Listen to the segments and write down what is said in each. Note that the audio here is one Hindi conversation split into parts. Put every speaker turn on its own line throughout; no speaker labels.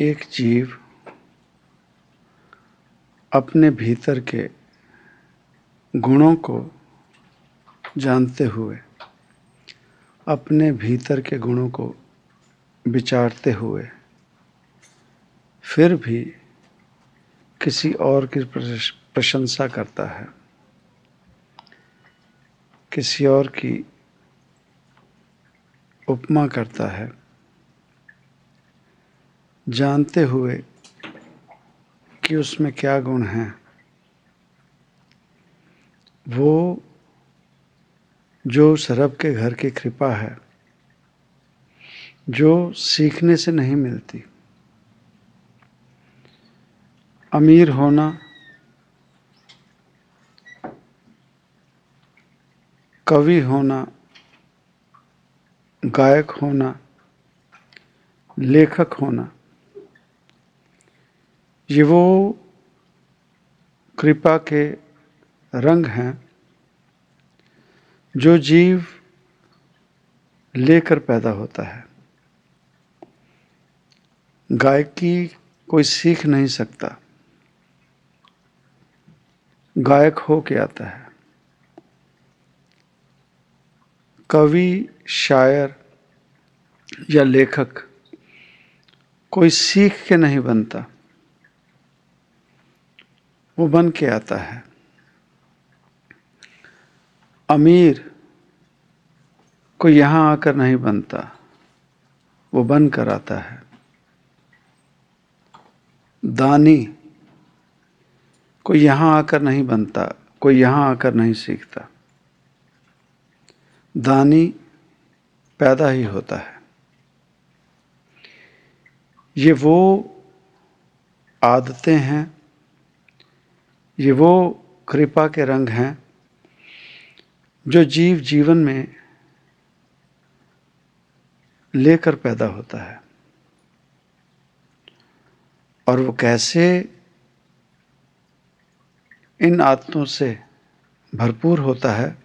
एक जीव अपने भीतर के गुणों को जानते हुए, अपने भीतर के गुणों को विचारते हुए, फिर भी किसी और की प्रशंसा करता है। किसी और की उपमा करता है। जानते हुए कि उसमें क्या गुण हैं। वो जो सरब के घर की कृपा है, जो सीखने से नहीं मिलती। अमीर होना कवि होना, गायक होना, लेखक होना ये वो कृपा के रंग हैं जो जीव लेकर पैदा होता है। गायकी कोई सीख नहीं सकता। गायक हो के आता है। कवि, शायर या लेखक कोई सीख के नहीं बनता। वो बन के आता है। अमीर को यहाँ आकर नहीं बनता, वो बन कर आता है। दानी कोई यहाँ आकर नहीं बनता, कोई यहाँ आकर नहीं सीखता। दानी पैदा ही होता है। ये वो आदतें हैं ये वो कृपा के रंग हैं जो जीव जीवन में लेकर पैदा होता है। और वो कैसे इन आदतों से भरपूर होता है,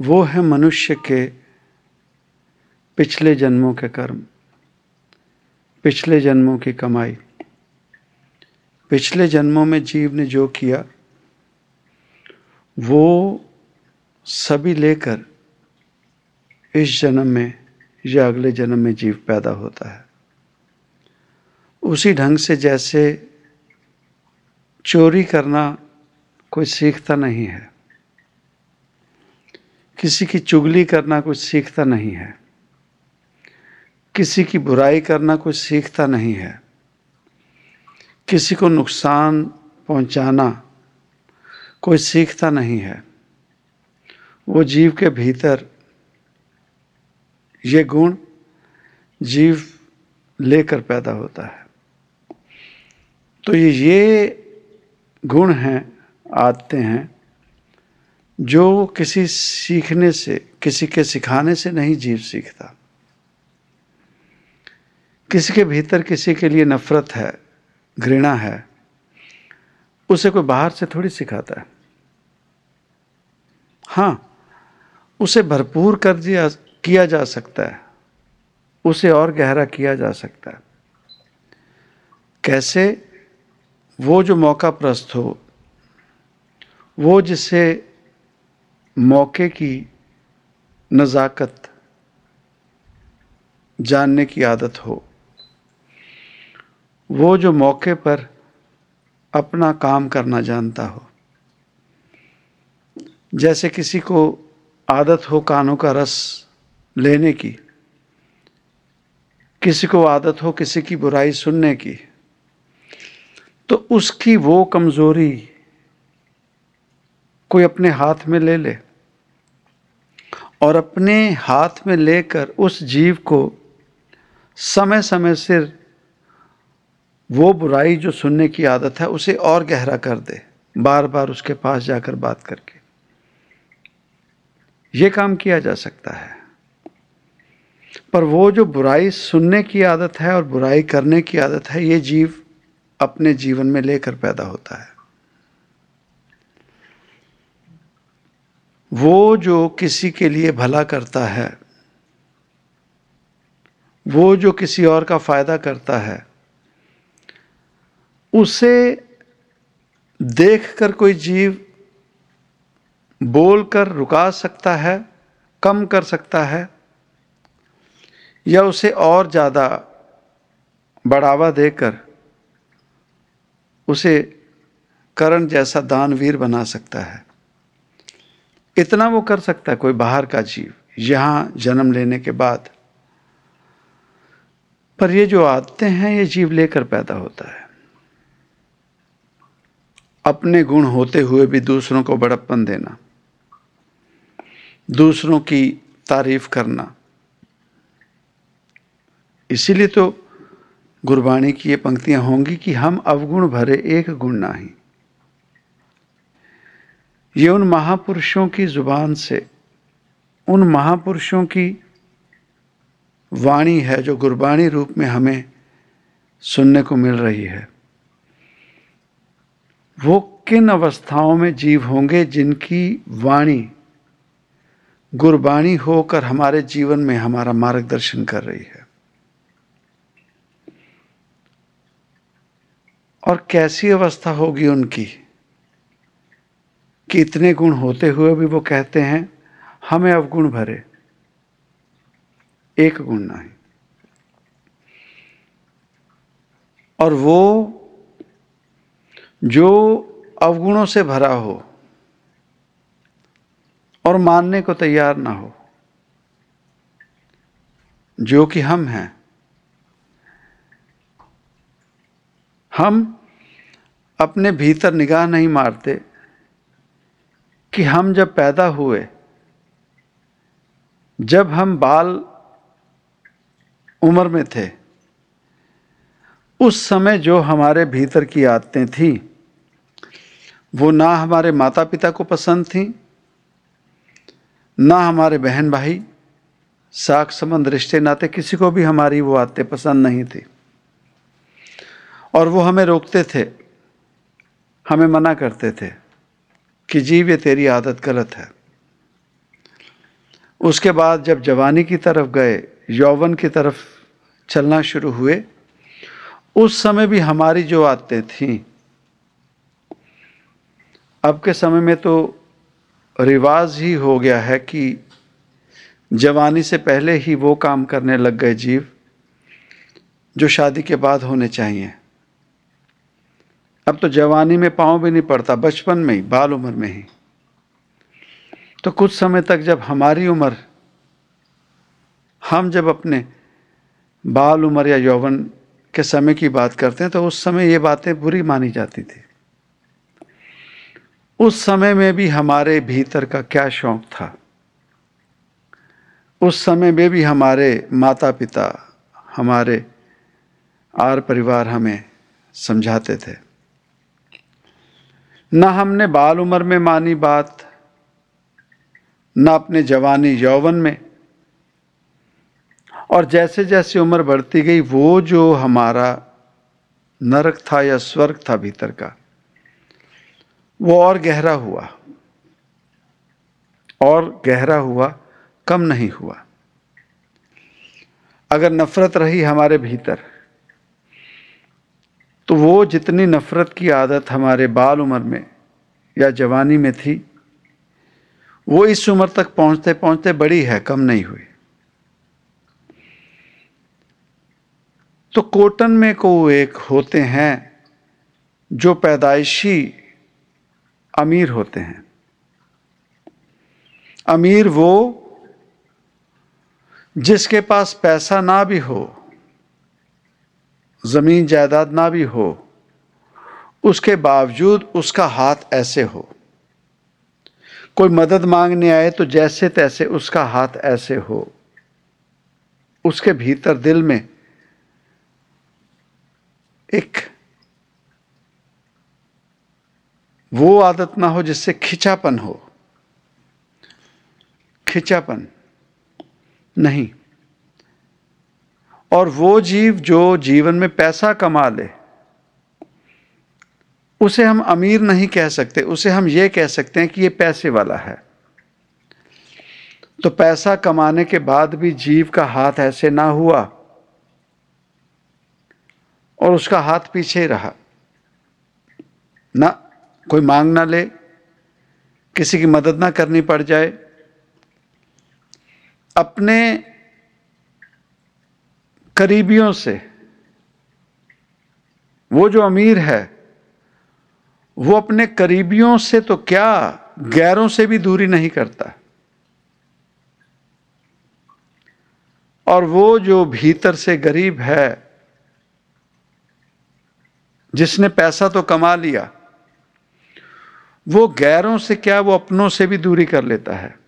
वो है मनुष्य के पिछले जन्मों के कर्म, पिछले जन्मों की कमाई। पिछले जन्मों में जीव ने जो किया, वो सभी लेकर इस जन्म में या अगले जन्म में जीव पैदा होता है। उसी ढंग से जैसे चोरी करना कोई सीखता नहीं है, किसी की चुगली करना कोई सीखता नहीं है, किसी की बुराई करना कोई सीखता नहीं है किसी को नुकसान पहुंचाना कोई सीखता नहीं है। वो जीव के भीतर ये गुण जीव लेकर पैदा होता है। तो ये ये गुण हैं आते हैं, जो किसी सीखने से, किसी के सिखाने से नहीं जीव सीखता। किसी के भीतर किसी के लिए नफरत है घृणा है, उसे कोई बाहर से थोड़ी सिखाता है। हाँ उसे भरपूर कर दिया, किया जा सकता है, उसे और गहरा किया जा सकता है। कैसे? वो जो मौका प्रस्त हो, वो जिसे मौके की नज़ाकत, जानने की आदत हो। वो जो मौके पर अपना काम करना जानता हो। जैसे किसी को आदत हो कानों का रस लेने की, किसी को आदत हो किसी की बुराई सुनने की तो उसकी वो कमज़ोरी कोई अपने हाथ में ले ले और अपने हाथ में लेकर उस जीव को समय समय से वो बुराई जो सुनने की आदत है, उसे और गहरा कर दे। बार बार उसके पास जाकर बात करके। ये काम किया जा सकता है। पर वो जो बुराई सुनने की आदत है और बुराई करने की आदत है, ये जीव अपने जीवन में लेकर पैदा होता है। वो जो किसी के लिए भला करता है, वो जो किसी और का फ़ायदा करता है उसे देखकर कोई जीव बोलकर रुका सकता है, कम कर सकता है, या उसे और ज़्यादा बढ़ावा देकर उसे करण जैसा दानवीर बना सकता है। इतना वो कर सकता है, कोई बाहर का जीव, यहाँ जन्म लेने के बाद। पर ये जो आते हैं, ये जीव लेकर पैदा होता है। अपने गुण होते हुए भी दूसरों को बड़प्पन देना, दूसरों की तारीफ़ करना। इसीलिए तो गुरबाणी की ये पंक्तियाँ होंगी कि हम अवगुण भरे एक गुण नाही। ये उन महापुरुषों की ज़ुबान से, उन महापुरुषों की वाणी है जो गुरबाणी रूप में हमें सुनने को मिल रही है। वो किन अवस्थाओं में जीव होंगे जिनकी वाणी, गुरबाणी होकर हमारे जीवन में हमारा मार्गदर्शन कर रही है? और कैसी अवस्था होगी उनकी? कि इतने गुण होते हुए भी वो कहते हैं, हमें अवगुण भरे। एक गुण नहीं। और वो जो अवगुणों से भरा हो और मानने को तैयार ना हो, जो कि हम हैं। हम अपने भीतर निगाह नहीं मारते कि हम जब पैदा हुए, जब हम बाल उम्र में थे, उस समय जो हमारे भीतर की आदतें थी वो ना हमारे माता पिता को पसंद थी, ना हमारे बहन भाई साख संबंध रिश्ते नाते किसी को भी हमारी वो आदतें पसंद नहीं थी। और वो हमें रोकते थे, हमें मना करते थे कि जीव, ये तेरी आदत गलत है। उसके बाद जब जवानी की तरफ़ गए, यौवन की तरफ़ चलना शुरू हुए, उस समय भी हमारी जो आदतें थीं अब के समय में तो रिवाज ही हो गया है कि जवानी से पहले ही वो काम करने लग गए जीव, जो शादी के बाद होने चाहिए। अब तो जवानी में पाँव भी नहीं पड़ता, बचपन में ही, बाल उम्र में ही। तो कुछ समय तक जब हमारी उम्र, हम जब अपने बाल उम्र या यौवन के समय की बात करते हैं तो उस समय ये बातें बुरी मानी जाती थी। उस समय में भी हमारे भीतर का क्या शौक था? उस समय में भी हमारे माता पिता हमारे आर परिवार हमें समझाते थे। न हमने बाल उम्र में मानी बात, न अपने जवानी यौवन में। और जैसे जैसे उम्र बढ़ती गई, वो जो हमारा नरक था या स्वर्ग था भीतर का वो और गहरा हुआ, और गहरा हुआ, कम नहीं हुआ। अगर नफरत रही हमारे भीतर तो वो जितनी नफरत की आदत हमारे बाल उम्र में या जवानी में थी, वो इस उम्र तक पहुँचते पहुँचते बड़ी है, कम नहीं हुई। तो कोटन में को एक होते हैं जो पैदाइशी अमीर होते हैं। अमीर वो जिसके पास पैसा ना भी हो, ज़मीन जायदाद ना भी हो, उसके बावजूद उसका हाथ ऐसे हो। कोई मदद मांगने आए तो जैसे तैसे उसका हाथ ऐसे हो। उसके भीतर दिल में एक वो आदत ना हो जिससे खिंचापन हो। खिंचापन नहीं। और वो जीव जो जीवन में पैसा कमा ले, उसे हम अमीर नहीं कह सकते, उसे हम ये कह सकते हैं कि ये पैसे वाला है। तो पैसा कमाने के बाद भी जीव का हाथ ऐसे ना हुआ और उसका हाथ पीछे रहा। ना कोई मांग ना ले, किसी की मदद ना करनी पड़ जाए। अपने करीबियों से वो जो अमीर है, वो अपने करीबियों से तो क्या गैरों से भी दूरी नहीं करता। और वो जो भीतर से गरीब है, जिसने पैसा तो कमा लिया वो गैरों से क्या वो अपनों से भी दूरी कर लेता है?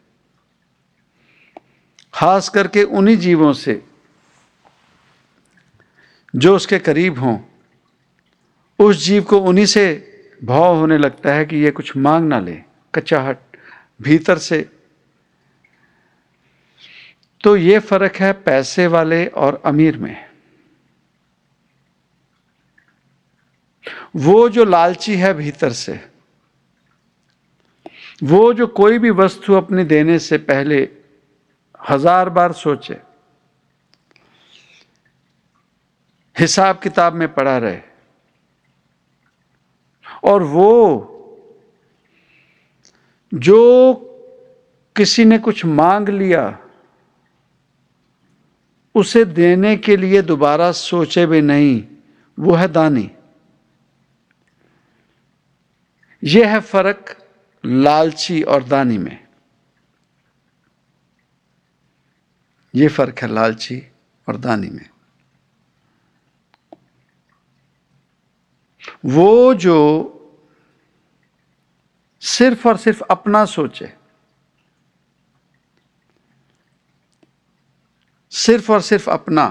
खास करके उन्हीं जीवों से जो उसके करीब हों। उस जीव को उन्हीं से भाव होने लगता है कि ये कुछ मांग ना ले कच्चाहट भीतर से। तो ये फ़र्क है पैसे वाले और अमीर में। वो जो लालची है भीतर से वो जो कोई भी वस्तु अपने देने से पहले हज़ार बार सोचे, हिसाब किताब में पड़ा रहे, और वो जो किसी ने कुछ मांग लिया, उसे देने के लिए दोबारा सोचे भी नहीं, वो है दानी। यह है फ़र्क लालची और दानी में। ये फ़र्क है लालची और दानी में। वो जो सिर्फ़ और सिर्फ़ अपना सोचे, सिर्फ़ और सिर्फ़ अपना,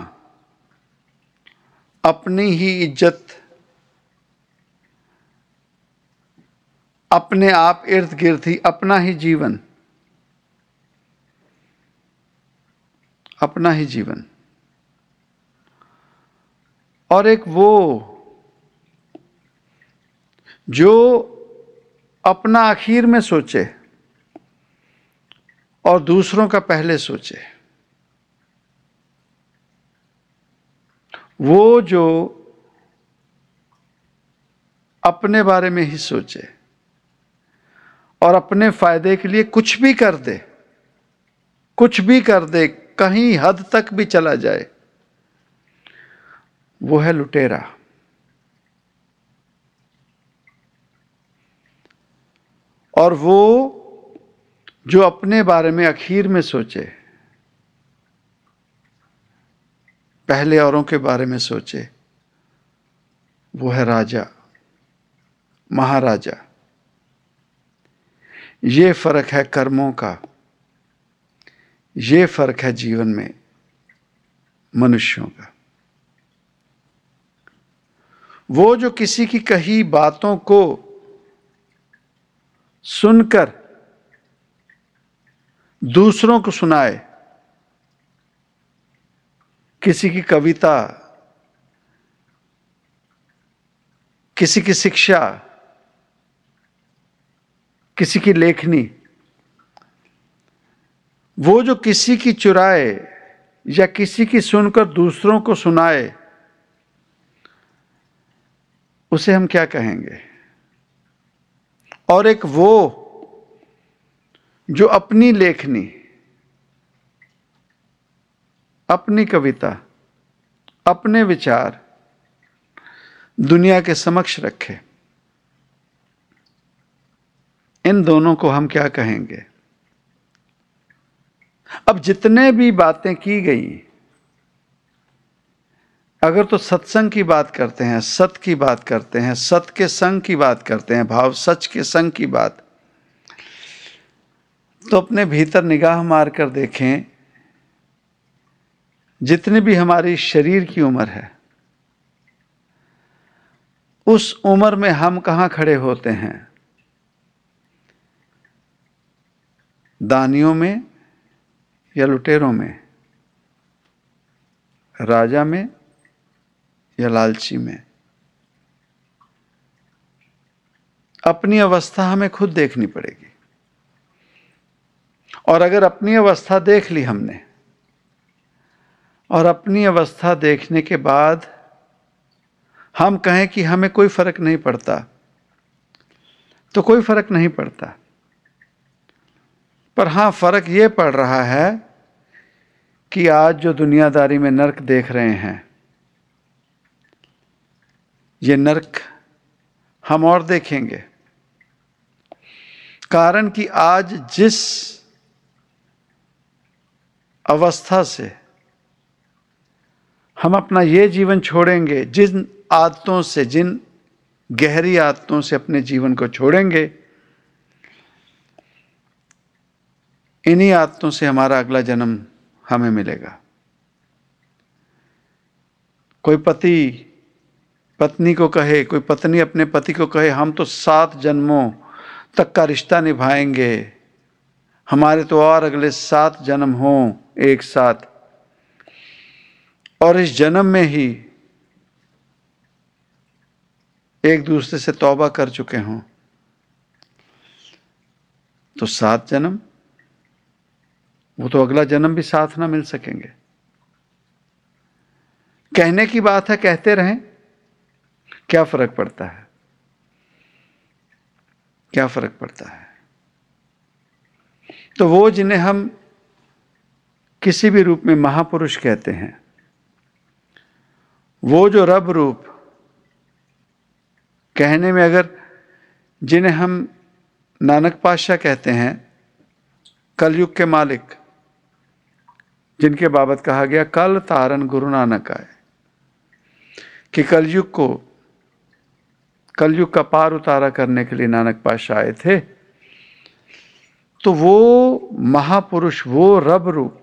अपनी ही इज़्ज़त अपने आप इर्द गिर्द ही, अपना ही जीवन। अपना ही जीवन। और एक वो जो अपना आखिर में सोचे और दूसरों का पहले सोचे। वो जो अपने बारे में ही सोचे। और अपने फ़ायदे के लिए कुछ भी कर दे, कुछ भी कर दे, कहीं हद तक भी चला जाए, वो है लुटेरा। और वो जो अपने बारे में अखीर में सोचे, पहले औरों के बारे में सोचे, वो है राजा, महाराजा। ये फ़र्क है कर्मों का। ये फ़र्क है जीवन में मनुष्यों का। वो जो किसी की कही बातों को सुनकर दूसरों को सुनाए, किसी की कविता, किसी की शिक्षा किसी की लेखनी। वो जो किसी की चुराए या किसी की सुनकर दूसरों को सुनाए, उसे हम क्या कहेंगे? और एक वो जो अपनी लेखनी, अपनी कविता, अपने विचार दुनिया के समक्ष रखे। इन दोनों को हम क्या कहेंगे? अब जितने भी बातें की गई, अगर तो सत्संग की बात करते हैं, सत की बात करते हैं, सत के संग की बात करते हैं, भाव सच के संग की बात तो अपने भीतर निगाह मार कर देखें, जितनी भी हमारी शरीर की उम्र है, उस उम्र में हम कहाँ खड़े होते हैं? दानियों में या लुटेरों में? राजा में या लालची में? अपनी अवस्था हमें खुद देखनी पड़ेगी। और अगर अपनी अवस्था देख ली हमने, और अपनी अवस्था देखने के बाद हम कहें कि हमें कोई फ़र्क नहीं पड़ता तो कोई फ़र्क नहीं पड़ता। पर हाँ, फ़र्क ये पड़ रहा है कि आज जो दुनियादारी में नरक देख रहे हैं, ये नरक हम और देखेंगे। कारण कि आज जिस अवस्था से हम अपना ये जीवन छोड़ेंगे, जिन आदतों से, जिन गहरी आदतों से अपने जीवन को छोड़ेंगे इन्हीं आदतों से हमारा अगला जन्म हमें मिलेगा। कोई पति, पत्नी को कहे, कोई पत्नी अपने पति को कहे, हम तो सात जन्मों तक का रिश्ता निभाएँगे। हमारे तो और अगले सात जन्म हों एक साथ। और इस जन्म में ही एक दूसरे से तौबा कर चुके हों। तो सात जन्म वो तो अगला जन्म भी साथ ना मिल सकेंगे। कहने की बात है, कहते रहें, क्या फ़र्क पड़ता है? क्या फ़र्क पड़ता है? तो वो जिन्हें हम किसी भी रूप में महापुरुष कहते हैं, वो जो रब रूप, कहने में अगर जिन्हें हम नानक पातशाह कहते हैं, कलयुग के मालिक जिनके बाबत कहा गया, कल तारन गुरु नानक आए। कि कलयुग को, कलयुग का पार उतारा करने के लिए नानक पातशाह आए थे तो वो महापुरुष, वो रब रूप,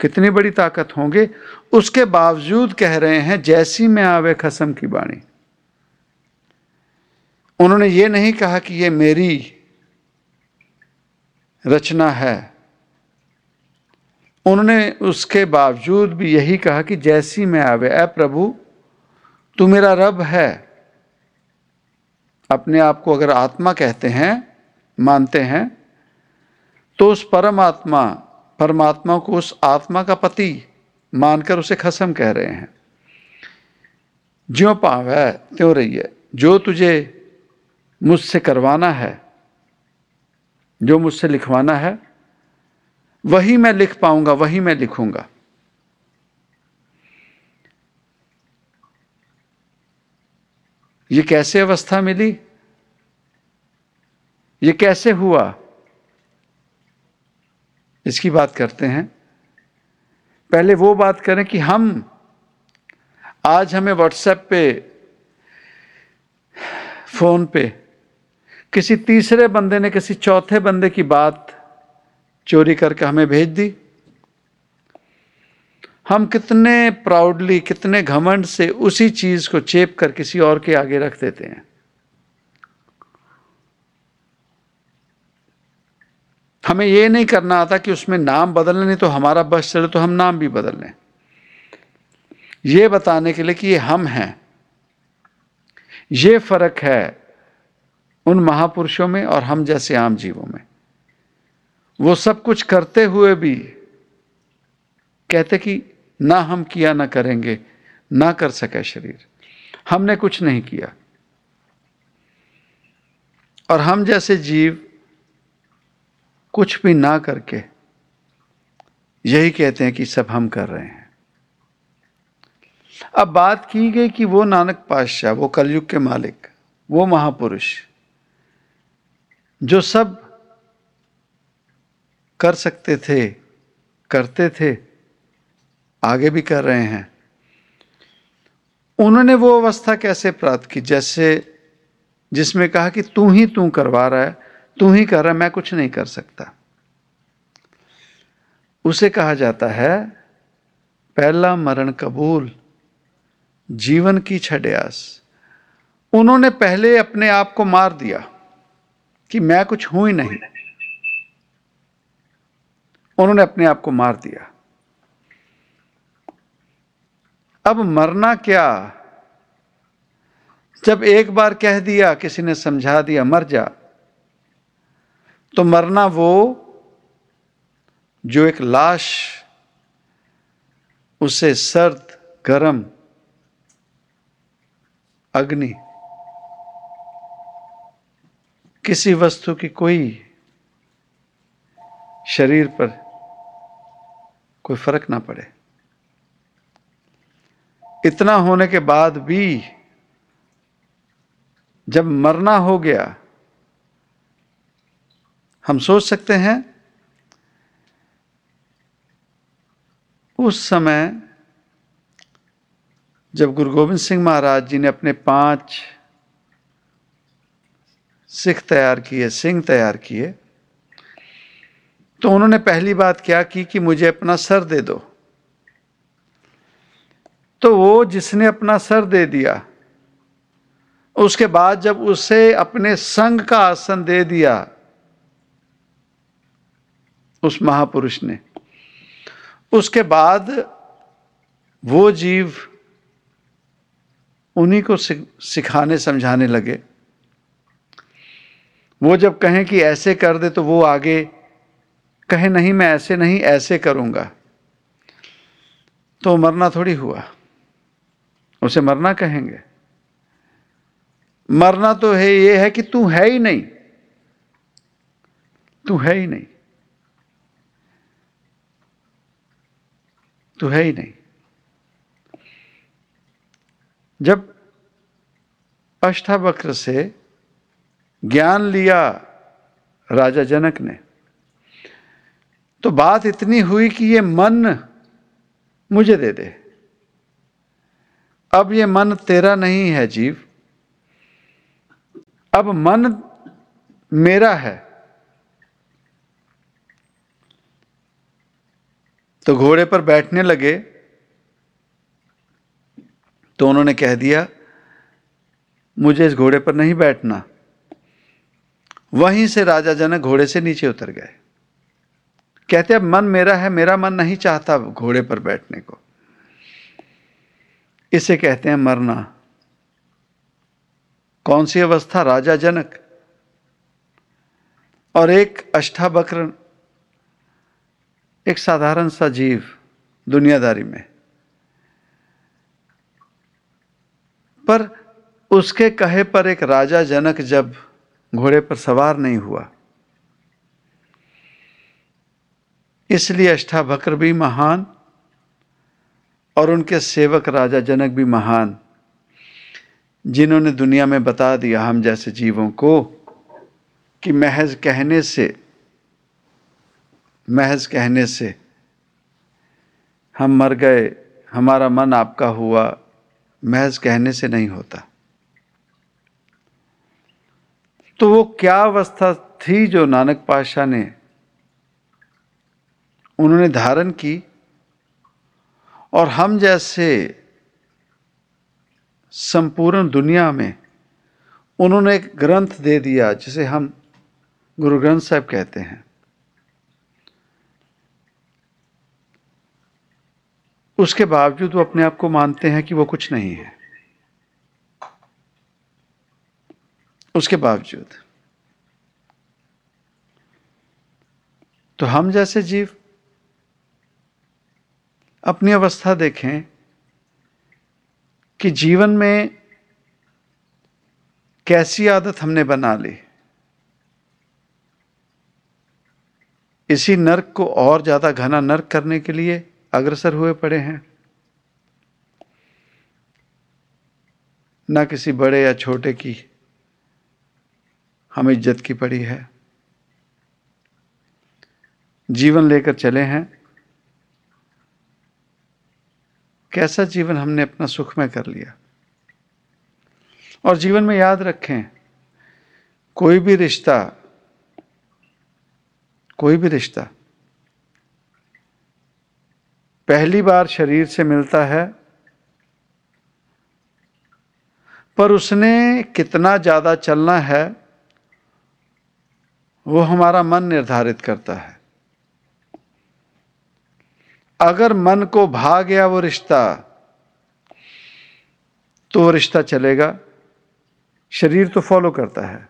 कितनी बड़ी ताकत होंगे, उसके बावजूद कह रहे हैं, जैसी में आवे खसम की बाणी। उन्होंने ये नहीं कहा कि ये मेरी रचना है। उन्होंने उसके बावजूद भी यही कहा कि जैसी में आवे अ प्रभु, तू मेरा रब है। अपने आप को अगर आत्मा कहते हैं, मानते हैं तो उस परमात्मा परमात्मा को उस आत्मा का पति मानकर उसे खसम कह रहे हैं। ज्यो पाव है त्यों रही है जो तुझे मुझसे करवाना है, जो मुझसे लिखवाना है वही मैं लिख पाऊँगा, वही मैं लिखूँगा। ये कैसे अवस्था मिली? ये कैसे हुआ? इसकी बात करते हैं। पहले वो बात करें कि हम, आज हमें व्हाट्सएप पे, फ़ोन पे, किसी तीसरे बंदे ने, किसी चौथे बंदे की बात चोरी करके हमें भेज दी। हम कितने प्राउडली कितने घमंड से उसी चीज़ को चेप कर किसी और के आगे रख देते हैं। हमें ये नहीं करना आता कि उसमें नाम बदलने, नहीं तो हमारा बस चले तो हम नाम भी बदल लें। ये बताने के लिए कि ये हम हैं। ये फ़र्क है उन महापुरुषों में और हम जैसे आम जीवों में। वो सब कुछ करते हुए भी कहते कि ना हम किया, ना करेंगे, ना कर सके शरीर। हमने कुछ नहीं किया। और हम जैसे जीव कुछ भी ना करके यही कहते हैं कि सब हम कर रहे हैं। अब बात की गई कि वो नानक पातशाह, वो कलयुग के मालिक, वो महापुरुष, जो सब कर सकते थे, करते थे, आगे भी कर रहे हैं। उन्होंने वो अवस्था कैसे प्राप्त की? जैसे, जिसमें कहा कि तू ही तू करवा रहा है, तू ही कर रहा है, मैं कुछ नहीं कर सकता। उसे कहा जाता है, पहला मरण कबूल, जीवन की छड्यास। उन्होंने पहले अपने आप को मार दिया कि मैं कुछ हूँ ही नहीं। उन्होंने अपने आप को मार दिया। अब मरना क्या? जब एक बार कह दिया, किसी ने समझा दिया, मर जा तो मरना वो जो एक लाश, उसे सर्द, गरम अग्नि, किसी वस्तु की कोई शरीर पर कोई फ़र्क ना पड़े। इतना होने के बाद भी जब मरना हो गया, हम सोच सकते हैं, उस समय जब गुरु गोविंद सिंह महाराज जी ने अपने पाँच सिख तैयार किए, सिंह तैयार किए तो उन्होंने पहली बात क्या की कि मुझे अपना सर दे दो। तो वो जिसने अपना सर दे दिया, उसके बाद जब उसे अपने संग का आसन दे दिया, उस महापुरुष ने, उसके बाद वो जीव उन्हीं को सिखाने, समझाने लगे। वो जब कहें कि ऐसे कर दे तो वो आगे कहे, नहीं, मैं ऐसे नहीं, ऐसे करूँगा। तो मरना थोड़ी हुआ। उसे मरना कहेंगे। मरना तो है, ये है कि तू है ही नहीं। तू है ही नहीं। तू है ही नहीं। जब अष्टावक्र से ज्ञान लिया राजा जनक ने तो बात इतनी हुई कि ये मन मुझे दे दे। अब ये मन तेरा नहीं है जीव। अब मन मेरा है। तो घोड़े पर बैठने लगे। तो उन्होंने कह दिया, मुझे इस घोड़े पर नहीं बैठना। वहीं से राजा जनक घोड़े से नीचे उतर गए। कहते अब मन मेरा है, मेरा मन नहीं चाहता घोड़े पर बैठने को. इसे कहते हैं मरना। कौन सी अवस्था? राजा जनक। और एक अष्टावक्र, एक साधारण सा जीव दुनियादारी में। पर उसके कहे पर एक राजा जनक जब घोड़े पर सवार नहीं हुआ इसलिए अष्टावक्र भी महान और उनके सेवक राजा जनक भी महान, जिन्होंने दुनिया में बता दिया हम जैसे जीवों को कि महज कहने से, महज कहने से हम मर गए, हमारा मन आपका हुआ, महज कहने से नहीं होता। तो वो क्या अवस्था थी जो नानक पाशाह ने उन्होंने धारण की और हम जैसे संपूर्ण दुनिया में उन्होंने एक ग्रंथ दे दिया जिसे हम गुरु ग्रंथ साहब कहते हैं। उसके बावजूद वो अपने आप को मानते हैं कि वो कुछ नहीं है। उसके बावजूद। तो हम जैसे जीव अपनी अवस्था देखें कि जीवन में कैसी आदत हमने बना ली। इसी नर्क को और ज़्यादा घना नर्क करने के लिए अग्रसर हुए पड़े हैं। ना किसी बड़े या छोटे की हम इज़्ज़त की पड़ी है। जीवन लेकर चले हैं। कैसा जीवन हमने अपना सुख में कर लिया? और जीवन में याद रखें, कोई भी रिश्ता, कोई भी रिश्ता, पहली बार शरीर से मिलता है, पर उसने कितना ज़्यादा चलना है, वो हमारा मन निर्धारित करता है। अगर मन को भा गया वो रिश्ता तो वो रिश्ता चलेगा। शरीर तो फॉलो करता है।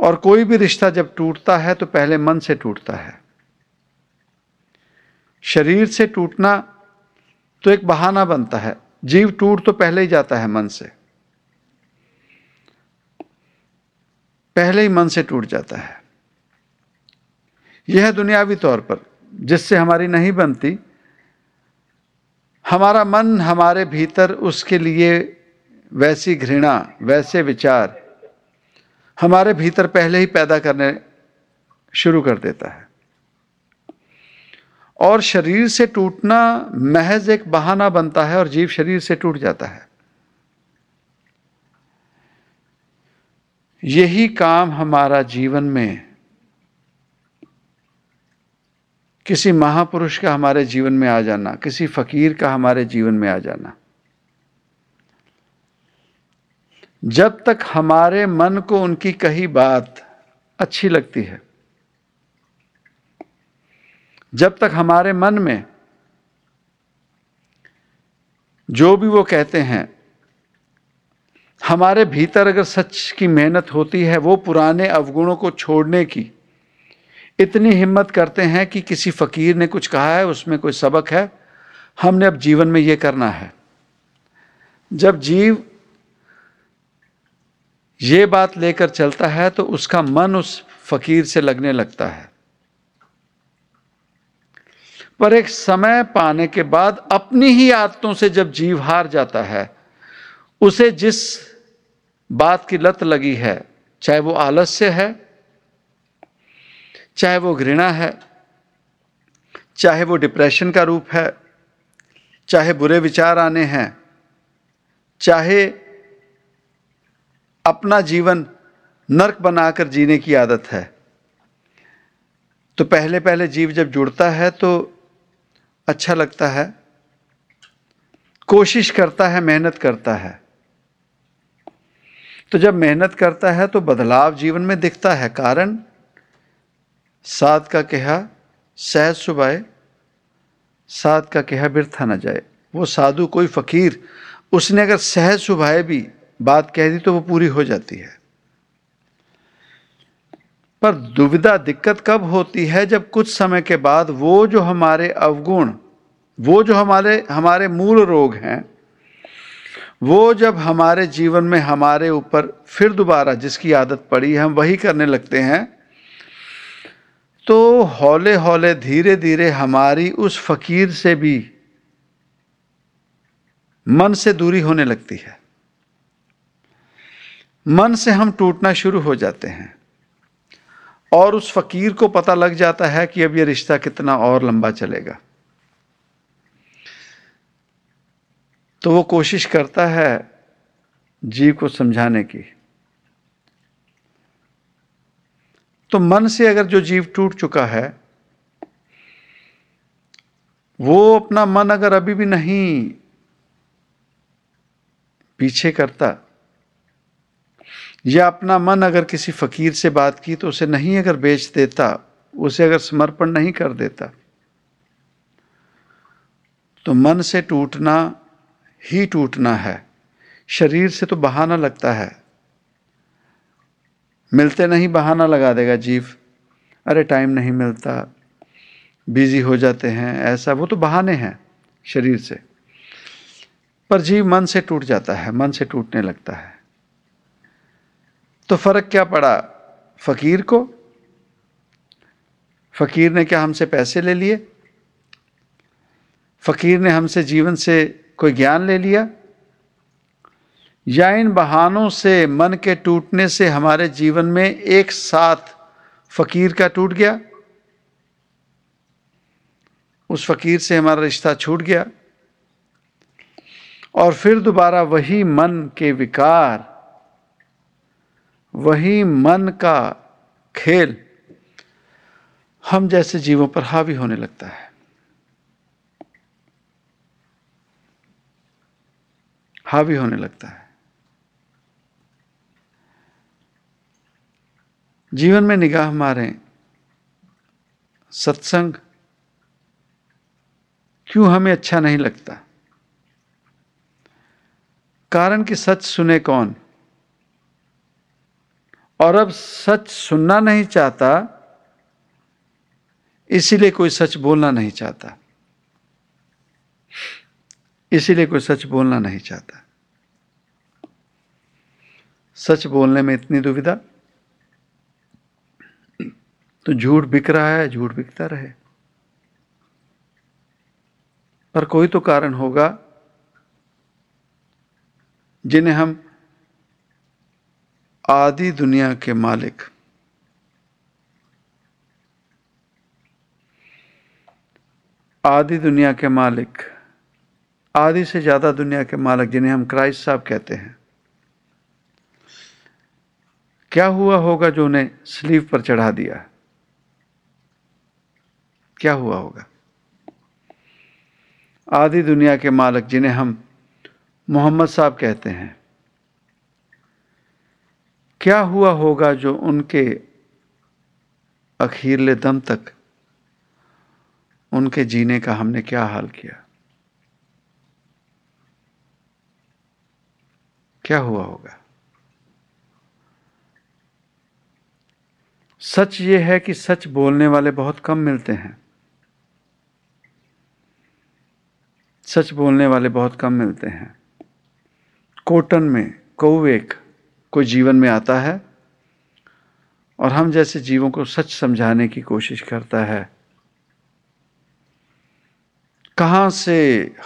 और कोई भी रिश्ता जब टूटता है तो पहले मन से टूटता है। शरीर से टूटना तो एक बहाना बनता है। जीव टूट तो पहले ही जाता है मन से। पहले ही मन से टूट जाता है। यह दुनियावी तौर पर। जिससे हमारी नहीं बनती, हमारा मन हमारे भीतर उसके लिए वैसी घृणा, वैसे विचार हमारे भीतर पहले ही पैदा करने शुरू कर देता है। और शरीर से टूटना महज एक बहाना बनता है और जीव शरीर से टूट जाता है। यही काम हमारा जीवन में किसी महापुरुष का हमारे जीवन में आ जाना, किसी फकीर का हमारे जीवन में आ जाना। जब तक हमारे मन को उनकी कही बात अच्छी लगती है, जब तक हमारे मन में जो भी वो कहते हैं, हमारे भीतर अगर सच की मेहनत होती है, वो पुराने अवगुणों को छोड़ने की इतनी हिम्मत करते हैं कि किसी फकीर ने कुछ कहा है, उसमें कोई सबक है। हमने अब जीवन में ये करना है। जब जीव ये बात लेकर चलता है तो उसका मन उस फकीर से लगने लगता है। पर एक समय पाने के बाद अपनी ही आदतों से जब जीव हार जाता है, उसे जिस बात की लत लगी है, चाहे वो आलस्य है चाहे वो घृणा है, चाहे वो डिप्रेशन का रूप है, चाहे बुरे विचार आने हैं, चाहे अपना जीवन नरक बनाकर जीने की आदत है। तो पहले पहले जीव जब जुड़ता है तो अच्छा लगता है, कोशिश करता है, मेहनत करता है। तो जब मेहनत करता है तो बदलाव जीवन में दिखता है, कारण साध का कहा सहज सुबाए साध का कहा, बिरथा न जाए। वो साधु कोई फकीर, उसने अगर सहज सुभाए भी बात कह दी तो वो पूरी हो जाती है। पर दुविधा दिक्कत कब होती है जब कुछ समय के बाद वो जो हमारे अवगुण, वो जो हमारे हमारे मूल रोग हैं, वो जब हमारे जीवन में हमारे ऊपर फिर दोबारा जिसकी आदत पड़ी हम वही करने लगते हैं तो हौले हौले धीरे धीरे हमारी उस फकीर से भी मन से दूरी होने लगती है। मन से हम टूटना शुरू हो जाते हैं और उस फकीर को पता लग जाता है कि अब यह रिश्ता कितना और लंबा चलेगा। तो वो कोशिश करता है जीव को समझाने की। तो मन से अगर जो जीव टूट चुका है, वो अपना मन अगर अभी भी नहीं पीछे करता, या अपना मन अगर किसी फकीर से बात की तो उसे नहीं अगर बेच देता, उसे अगर समर्पण नहीं कर देता तो मन से टूटना ही टूटना है। शरीर से तो बहाना लगता है। मिलते नहीं, बहाना लगा देगा जीव। अरे टाइम नहीं मिलता। बिज़ी हो जाते हैं, ऐसा, वो तो बहाने हैं शरीर से। पर जीव मन से टूट जाता है, मन से टूटने लगता है। तो फ़र्क क्या पड़ा फकीर को? फकीर ने क्या हमसे पैसे ले लिए? फकीर ने हमसे जीवन से कोई ज्ञान ले लिया? या इन बहानों से मन के टूटने से हमारे जीवन में एक साथ फकीर का टूट गया? उस फकीर से हमारा रिश्ता छूट गया। और फिर दोबारा वही मन के विकार, वही मन का खेल हम जैसे जीवों पर हावी होने लगता है। हावी होने लगता है। जीवन में निगाह मारें। सत्संग क्यों हमें अच्छा नहीं लगता? कारण कि सच सुने कौन? और अब सच सुनना नहीं चाहता, इसीलिए कोई सच बोलना नहीं चाहता। इसीलिए कोई सच बोलना नहीं चाहता। सच बोलने में इतनी दुविधा? तो झूठ बिक रहा है, झूठ बिकता रहे। पर कोई तो कारण होगा जिन्हें हम आदि दुनिया के मालिक आदि दुनिया के मालिक, आदि से ज़्यादा दुनिया के मालिक जिन्हें हम क्राइस्ट साहब कहते हैं। क्या हुआ होगा जो उन्हें स्लीव पर चढ़ा दिया? क्या हुआ होगा? आधी दुनिया के मालिक जिन्हें हम मोहम्मद साहब कहते हैं, क्या हुआ होगा जो उनके अखीरले दम तक उनके जीने का हमने क्या हाल किया? क्या हुआ होगा? सच ये है कि सच बोलने वाले बहुत कम मिलते हैं। सच बोलने वाले बहुत कम मिलते हैं। कोटन में, कौवेक कोई जीवन में आता है और हम जैसे जीवों को सच समझाने की कोशिश करता है। कहाँ से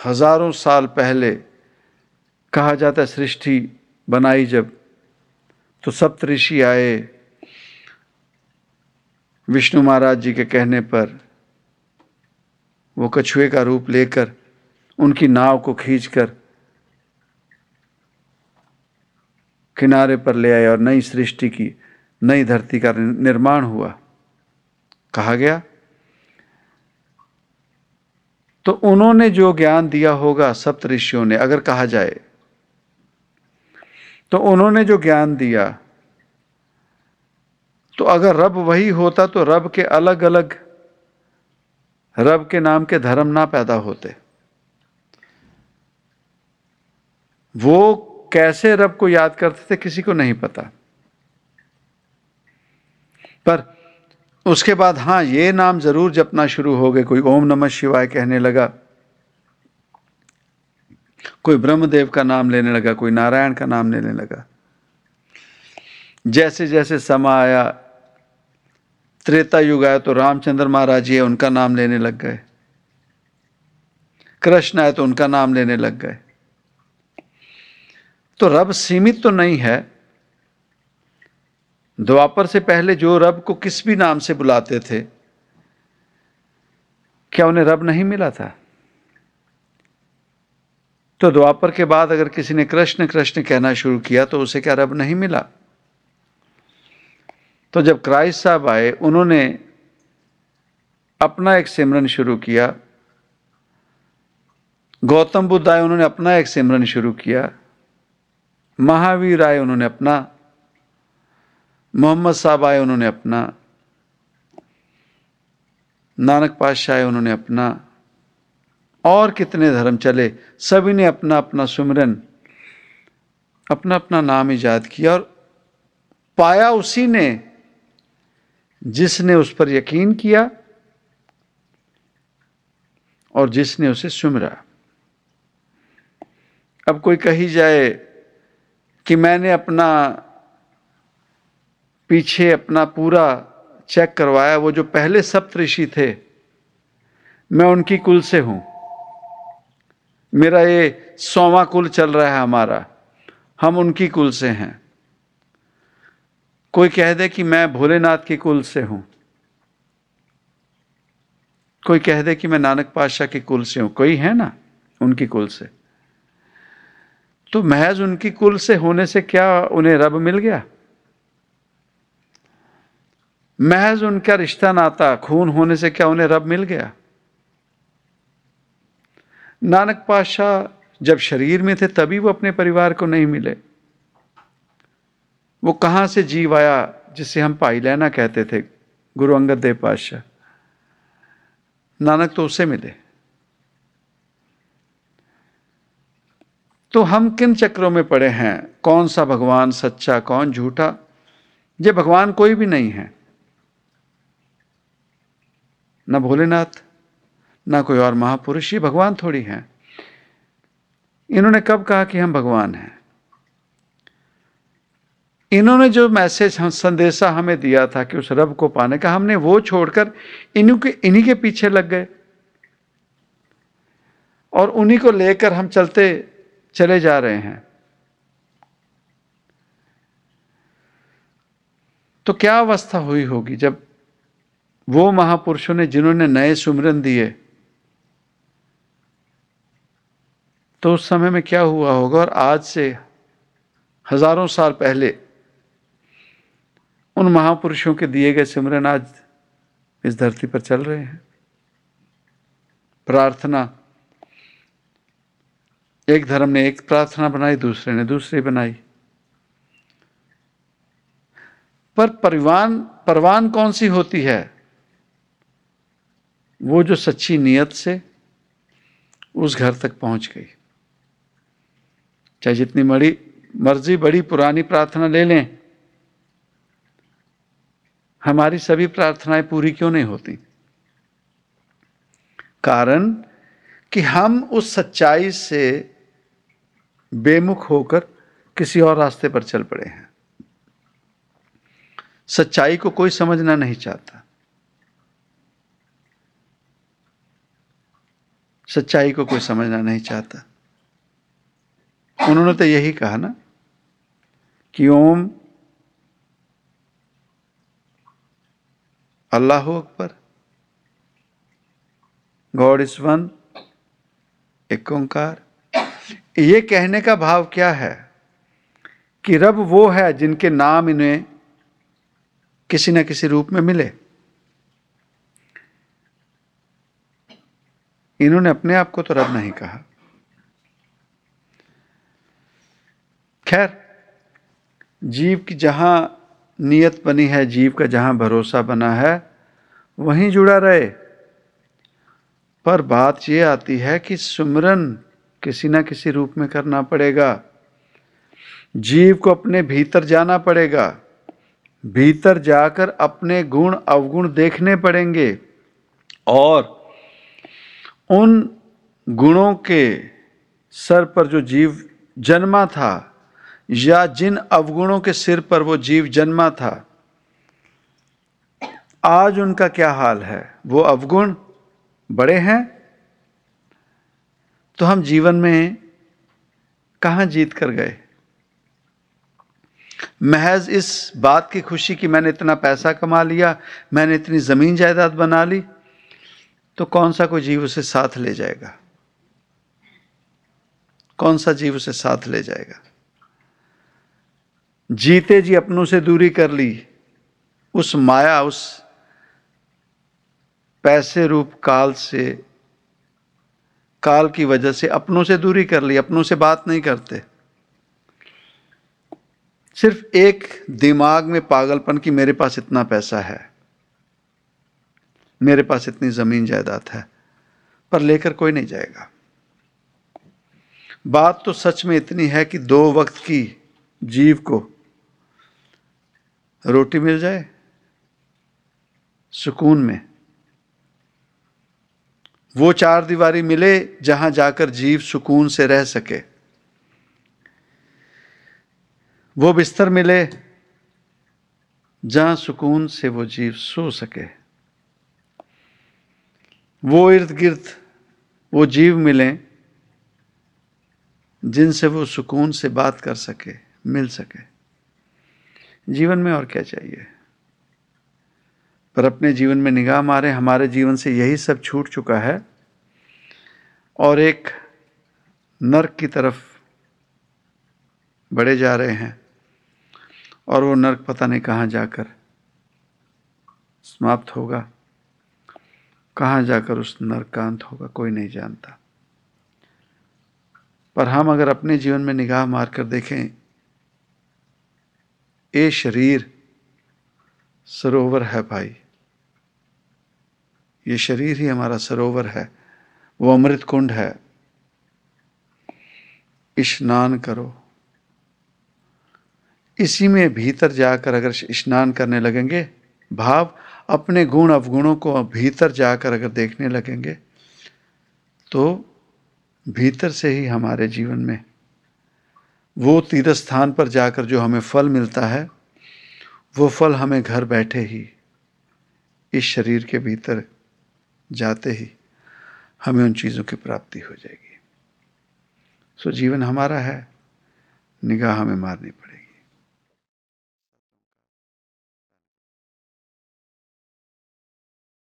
हज़ारों साल पहले कहा जाता है सृष्टि बनाई जब तो सप्त ऋषि आए विष्णु महाराज जी के कहने पर वो कछुए का रूप लेकर उनकी नाव को खींचकर किनारे पर ले आए और नई सृष्टि की, नई धरती का निर्माण हुआ। कहा गया तो उन्होंने जो ज्ञान दिया होगा सप्त ऋषियों ने, अगर कहा जाए तो उन्होंने जो ज्ञान दिया तो अगर रब वही होता तो रब के अलग अलग रब के नाम के धर्म ना पैदा होते। वो कैसे रब को याद करते थे किसी को नहीं पता। पर उसके बाद हाँ ये नाम ज़रूर जपना शुरू हो गए। कोई ओम नमः शिवाय कहने लगा, कोई ब्रह्मदेव का नाम लेने लगा, कोई नारायण का नाम लेने लगा। जैसे जैसे समय आया त्रेता युग आया तो रामचंद्र महाराज जी उनका नाम लेने लग गए। कृष्ण आए तो उनका नाम लेने लग गए। तो रब सीमित तो नहीं है। द्वापर से पहले जो रब को किस भी नाम से बुलाते थे, क्या उन्हें रब नहीं मिला था? तो द्वापर के बाद अगर किसी ने कृष्ण कृष्ण कहना शुरू किया तो उसे क्या रब नहीं मिला? तो जब क्राइस्ट साहब आए, उन्होंने अपना एक सिमरन शुरू किया। गौतम बुद्ध आए, उन्होंने अपना एक सिमरन शुरू किया। महावीर आए, उन्होंने अपना। मोहम्मद साहब आए, उन्होंने अपना। नानक पातशाह आए, उन्होंने अपना। और कितने धर्म चले, सभी ने अपना अपना सुमरन, अपना अपना नाम ईजाद किया और पाया उसी ने, जिसने उस पर यकीन किया और जिसने उसे सुमरा। अब कोई कही जाए कि मैंने अपना पीछे अपना पूरा चेक करवाया, वो जो पहले सप्त ऋषि थे, मैं उनकी कुल से हूँ। मेरा ये सौवा कुल चल रहा है हमारा, हम उनकी कुल से हैं। कोई कह दे कि मैं भोलेनाथ की कुल से हूँ। कोई कह दे कि मैं नानक पातशाह की कुल से हूँ। कोई है ना उनकी कुल से। तो महज उनकी कुल से होने से क्या उन्हें रब मिल गया? महज उनका रिश्ता, नाता, खून होने से क्या उन्हें रब मिल गया? नानक पातशाह जब शरीर में थे, तभी वो अपने परिवार को नहीं मिले। वो कहाँ से जीव आया, जिसे हम पाई लेना कहते थे, गुरु अंगद देव पातशाह? नानक तो उससे मिले। तो हम किन चक्रों में पड़े हैं? कौन सा भगवान सच्चा, कौन झूठा? ये भगवान कोई भी नहीं है। ना भोलेनाथ, ना कोई और महापुरुष, ये भगवान थोड़ी हैं। इन्होंने कब कहा कि हम भगवान हैं? इन्होंने जो मैसेज, हम संदेशा हमें दिया था कि उस रब को पाने का, हमने वो छोड़कर इन्हीं के इन्हीं के पीछे लग गए। और उन्हीं को लेकर हम चलते चले जा रहे हैं। तो क्या अवस्था हुई होगी जब वो महापुरुषों ने जिन्होंने नए सुमरन दिए तो उस समय में क्या हुआ होगा? और आज से हज़ारों साल पहले उन महापुरुषों के दिए गए सिमरन आज इस धरती पर चल रहे हैं। प्रार्थना एक धर्म ने एक प्रार्थना बनाई, दूसरे ने दूसरी बनाई। पर परिवान, परवान कौन सी होती है? वो जो सच्ची नीयत से उस घर तक पहुँच गई। चाहे जितनी बड़ी मर्ज़ी बड़ी पुरानी प्रार्थना ले लें। हमारी सभी प्रार्थनाएँ पूरी क्यों नहीं होती? कारण कि हम उस सच्चाई से बेमुख होकर किसी और रास्ते पर चल पड़े हैं। सच्चाई को कोई समझना नहीं चाहता। सच्चाई को कोई समझना नहीं चाहता। उन्होंने तो यही कहा ना कि ओम अल्लाह अकबर, गॉड इज़ वन, एक ओंकार। ये कहने का भाव क्या है कि रब वो है जिनके नाम इन्हें किसी न किसी रूप में मिले? इन्होंने अपने आप को तो रब नहीं कहा। खैर, जीव की जहाँ नियत बनी है, जीव का जहाँ भरोसा बना है, वहीं जुड़ा रहे। पर बात यह आती है कि सुमरन किसी ना किसी रूप में करना पड़ेगा। जीव को अपने भीतर जाना पड़ेगा। भीतर जाकर अपने गुण, अवगुण देखने पड़ेंगे और उन गुणों के सर पर जो जीव जन्मा था या जिन अवगुणों के सिर पर वो जीव जन्मा था, आज उनका क्या हाल है? वो अवगुण बड़े हैं तो हम जीवन में कहाँ जीत कर गए? महज इस बात की खुशी कि मैंने इतना पैसा कमा लिया, मैंने इतनी ज़मीन जायदाद बना ली तो कौन सा कोई जीव उसे साथ ले जाएगा? कौन सा जीव उसे साथ ले जाएगा? जीते जी अपनों से दूरी कर ली, उस माया, उस पैसे रूप काल से काल की वजह से अपनों से दूरी कर ली, अपनों से बात नहीं करते। सिर्फ़ एक दिमाग में पागलपन कि मेरे पास इतना पैसा है, मेरे पास इतनी ज़मीन जायदाद है, पर लेकर कोई नहीं जाएगा। बात तो सच में इतनी है कि दो वक्त की जीव को रोटी मिल जाए, सुकून में वो चार दीवारी मिले जहाँ जाकर जीव सुकून से रह सके। वो बिस्तर मिले जहाँ सुकून से वो जीव सो सके। वो इर्द गिर्द वो जीव मिले जिनसे वो सुकून से बात कर सके, मिल सके। जीवन में और क्या चाहिए? पर अपने जीवन में निगाह मारे, हमारे जीवन से यही सब छूट चुका है। और एक नर्क की तरफ़ बढ़े जा रहे हैं। और वो नर्क पता नहीं कहाँ जाकर समाप्त होगा। कहाँ जाकर उस नर्क का अंत होगा, कोई नहीं जानता। पर हम अगर अपने जीवन में निगाह मारकर देखें, ये शरीर सरोवर है भाई। ये शरीर ही हमारा सरोवर है, वो अमृत कुंड है। स्नान करो। इसी में भीतर जाकर अगर स्नान करने लगेंगे, भाव अपने गुण अवगुणों को भीतर जाकर अगर देखने लगेंगे तो भीतर से ही हमारे जीवन में वो तीर्थ स्थान पर जाकर जो हमें फल मिलता है, वो फल हमें घर बैठे ही इस शरीर के भीतर जाते ही हमें उन चीज़ों की प्राप्ति हो जाएगी। सो जीवन हमारा है, निगाह हमें मारनी पड़ेगी।